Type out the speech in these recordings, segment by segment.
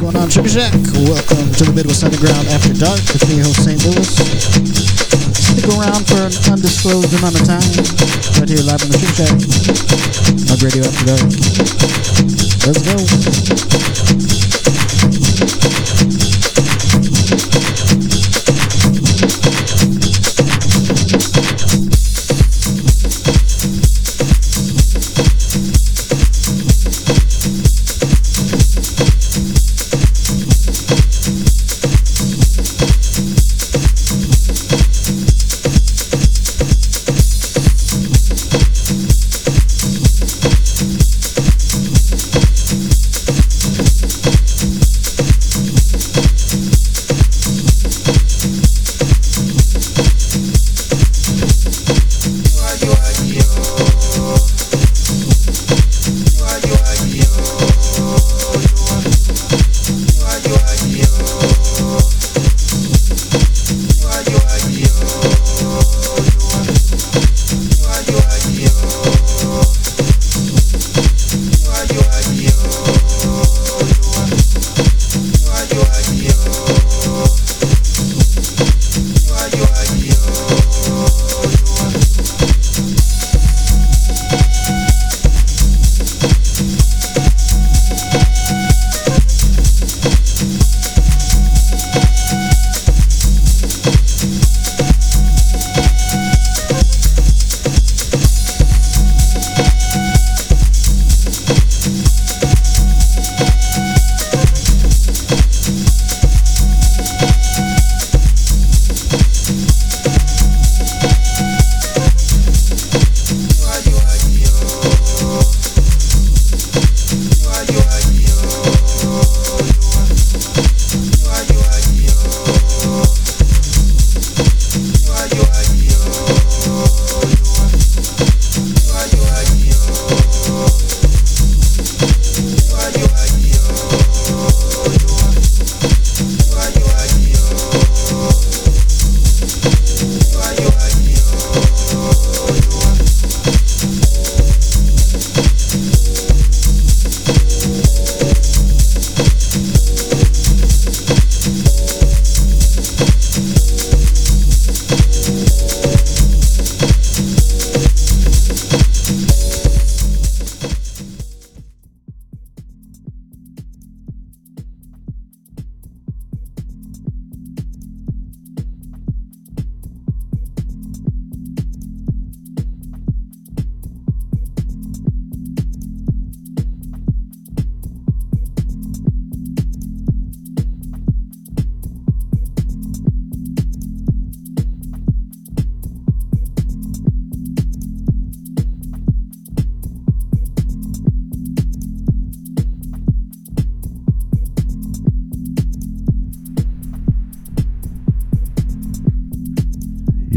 going on, Sugar Jack. Welcome to the Midwest Underground After Dark with me, host St. Louis. Stick around for an undisclosed amount of time, right here live on the Sugar Shack. Mug Radio After Dark. Let's go.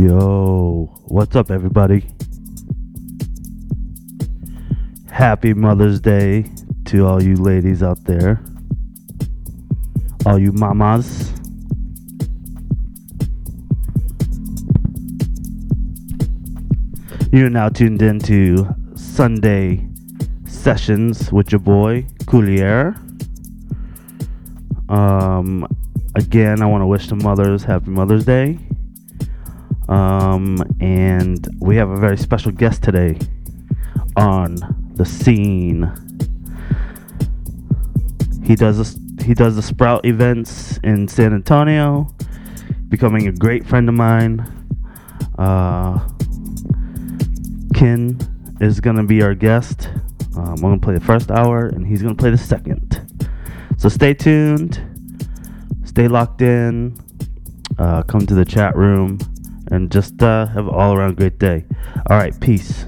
Yo, what's up, everybody? Happy Mother's Day to all you ladies out there, all you mamas. You're now tuned in to Sunday Sessions with your boy, Coulier. Um, again, I want to wish the mothers Happy Mother's Day. Um, and we have a very special guest today on the scene. He does this, he does the Sprout events in San Antonio, becoming a great friend of mine. Uh, Kin is gonna be our guest. Um, I'm gonna play the first hour, and he's gonna play the second. So stay tuned, stay locked in, uh, come to the chat room and just uh, have an all around great day. All right, peace.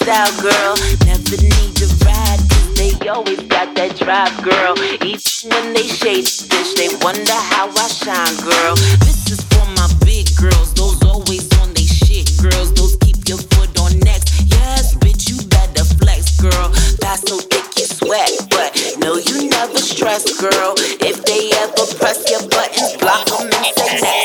style, girl. Never need to ride, cause they always got that drive, girl. Even when they shade bitch, they wonder how I shine, girl. This is for my big girls, those always on they shit, girls. Those keep your foot on next. Yes, bitch, you better flex, girl. That's so thick you sweat, but no, you never stress, girl. If they ever press your buttons, block them and say next.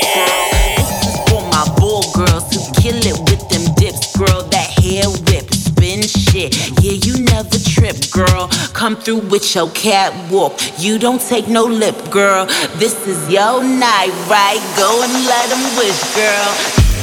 girl. Come through with your catwalk. You don't take no lip, girl. This is your night, right? Go and let them wish, girl.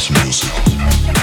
house music.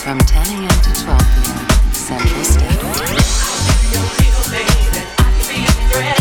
From 10 a.m. to 12 p.m. Central Standard Time.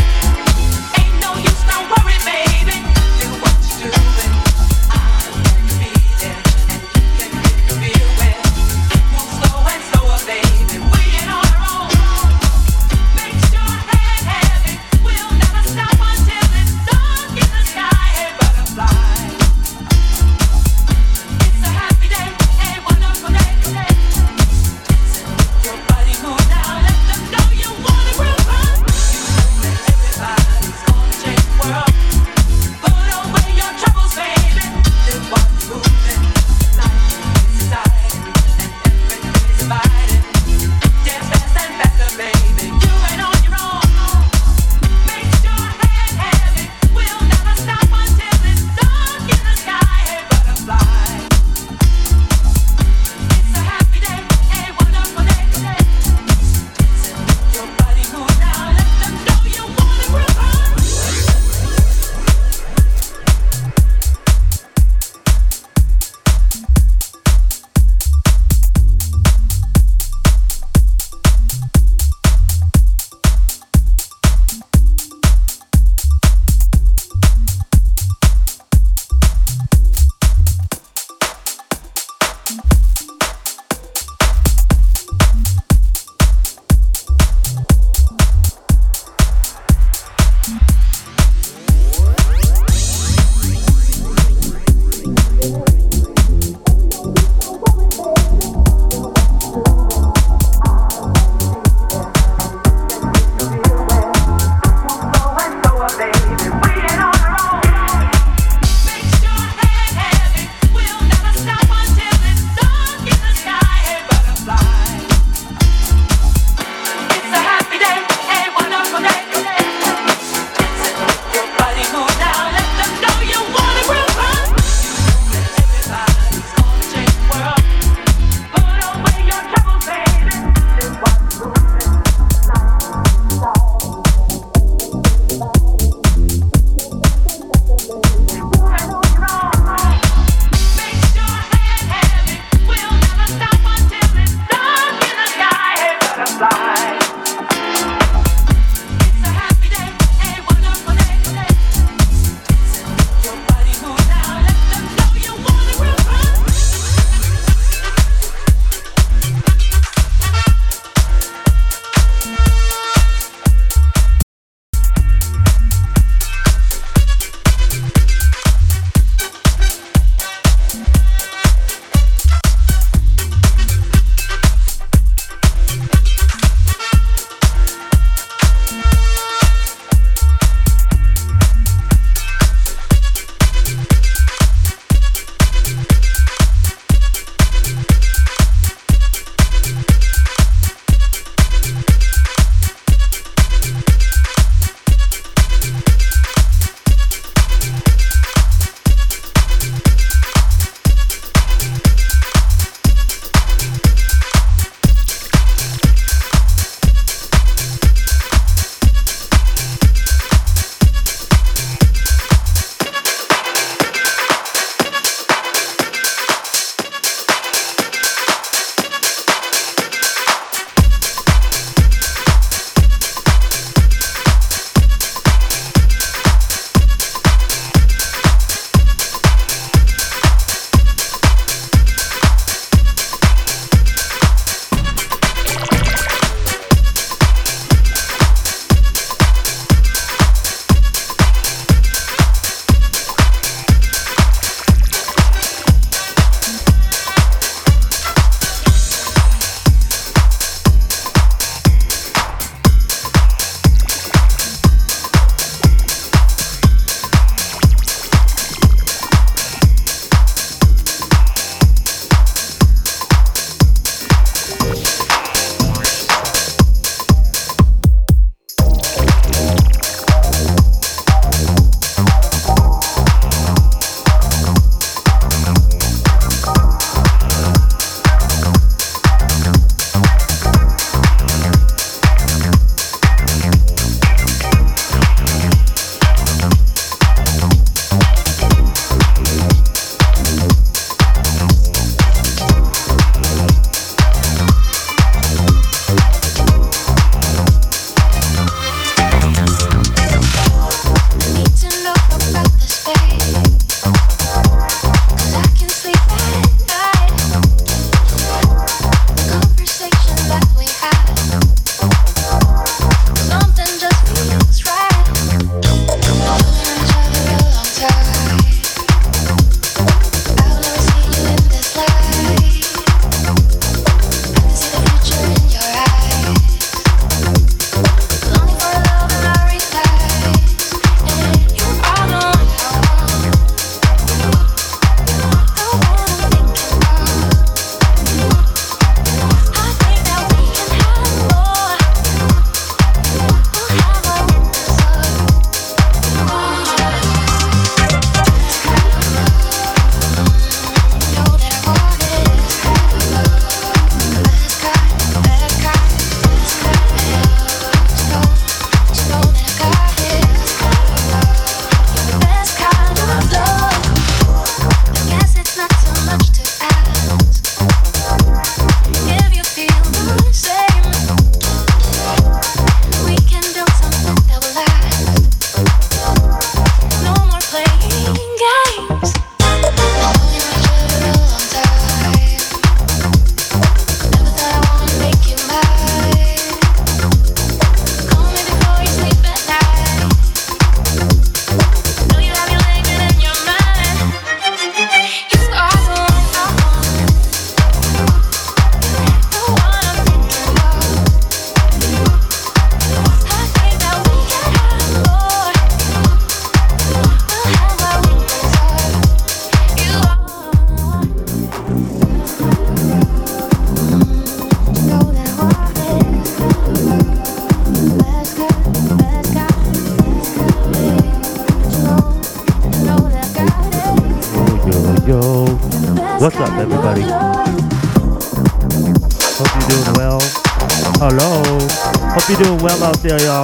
Out there, y'all.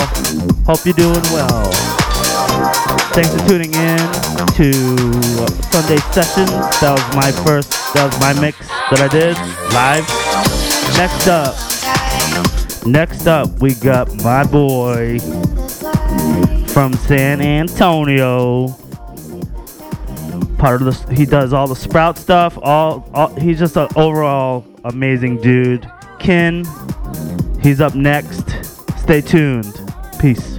Hope you're doing well. Thanks for tuning in to Sunday Sessions. That was my first, that was my mix that I did live. Next up, next up, we got my boy from San Antonio part of the he does all the sprout stuff all, all he's just an overall amazing dude ken he's up next stay tuned. Peace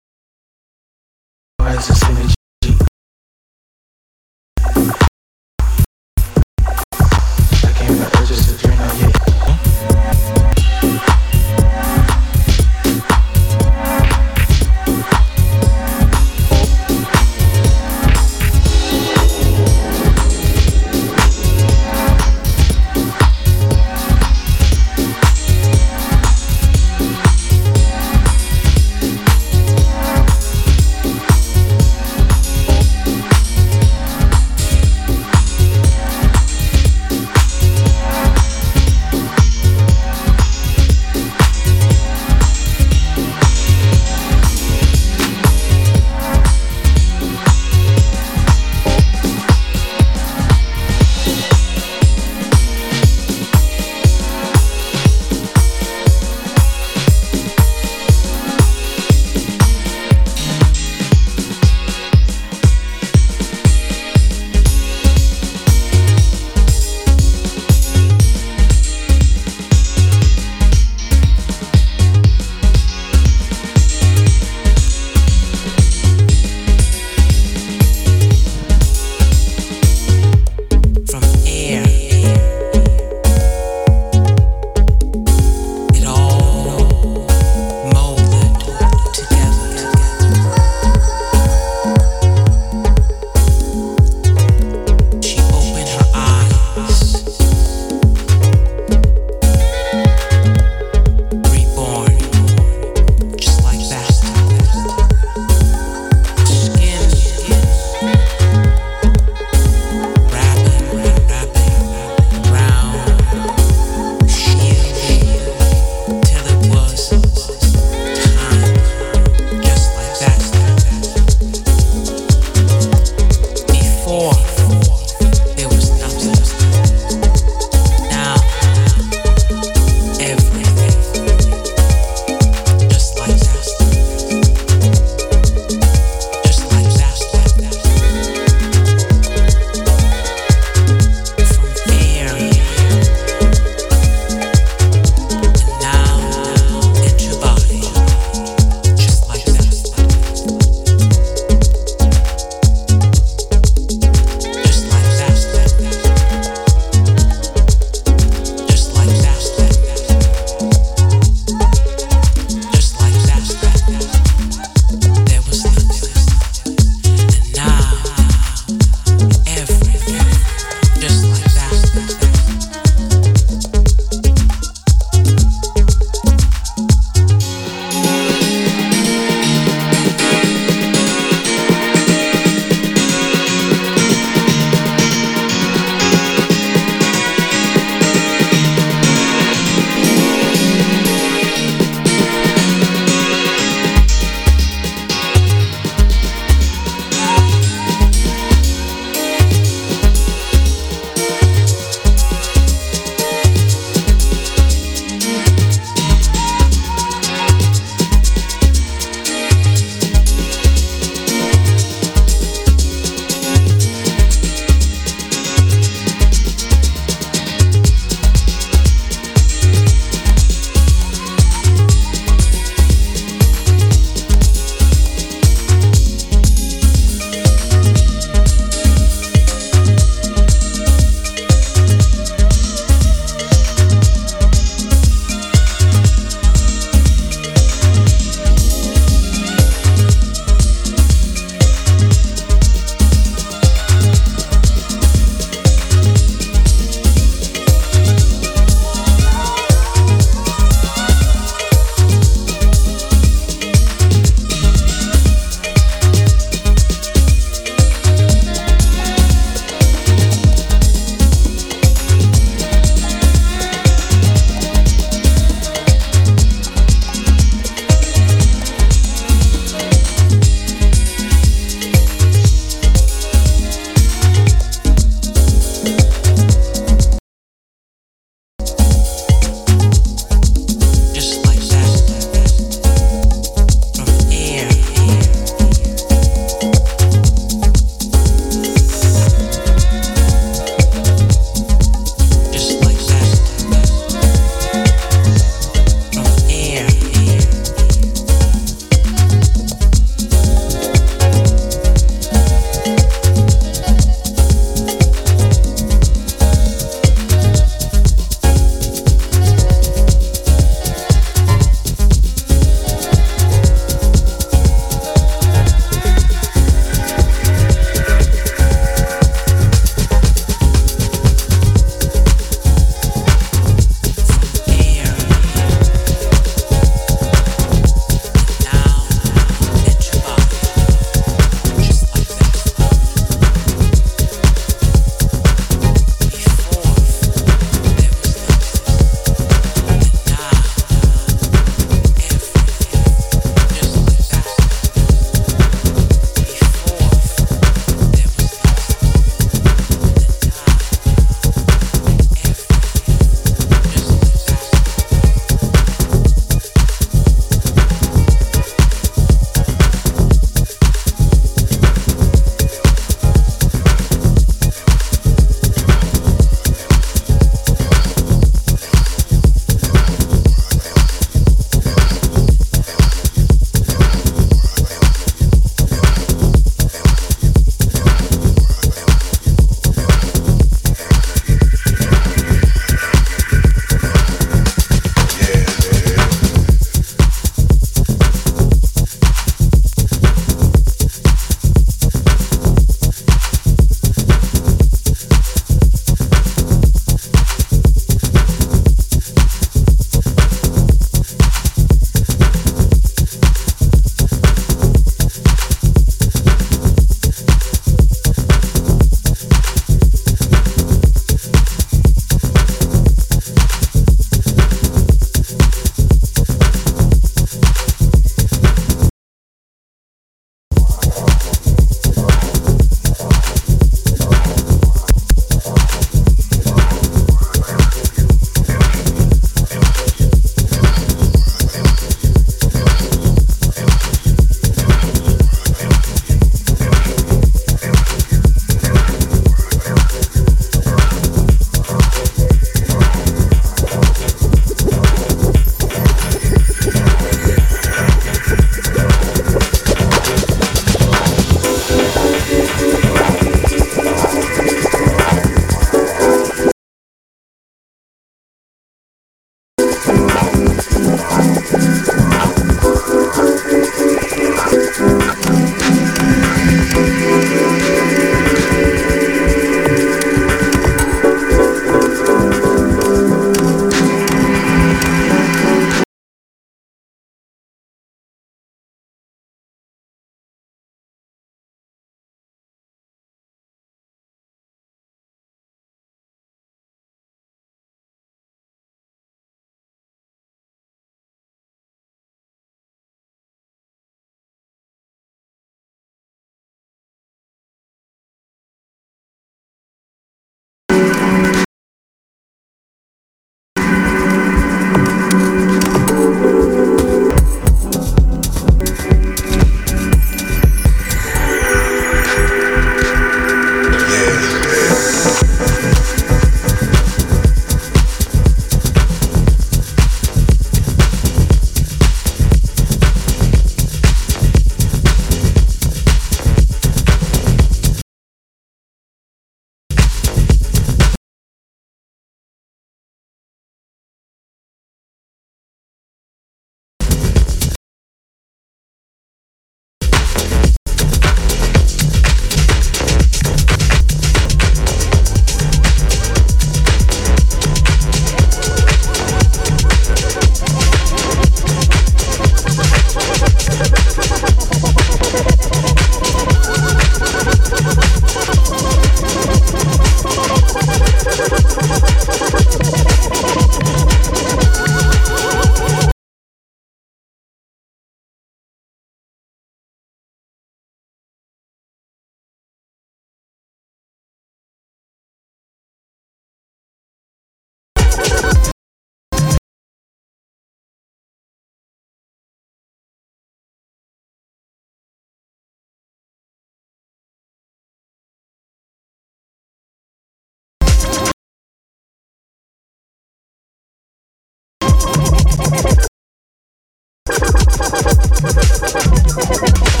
ハハハハ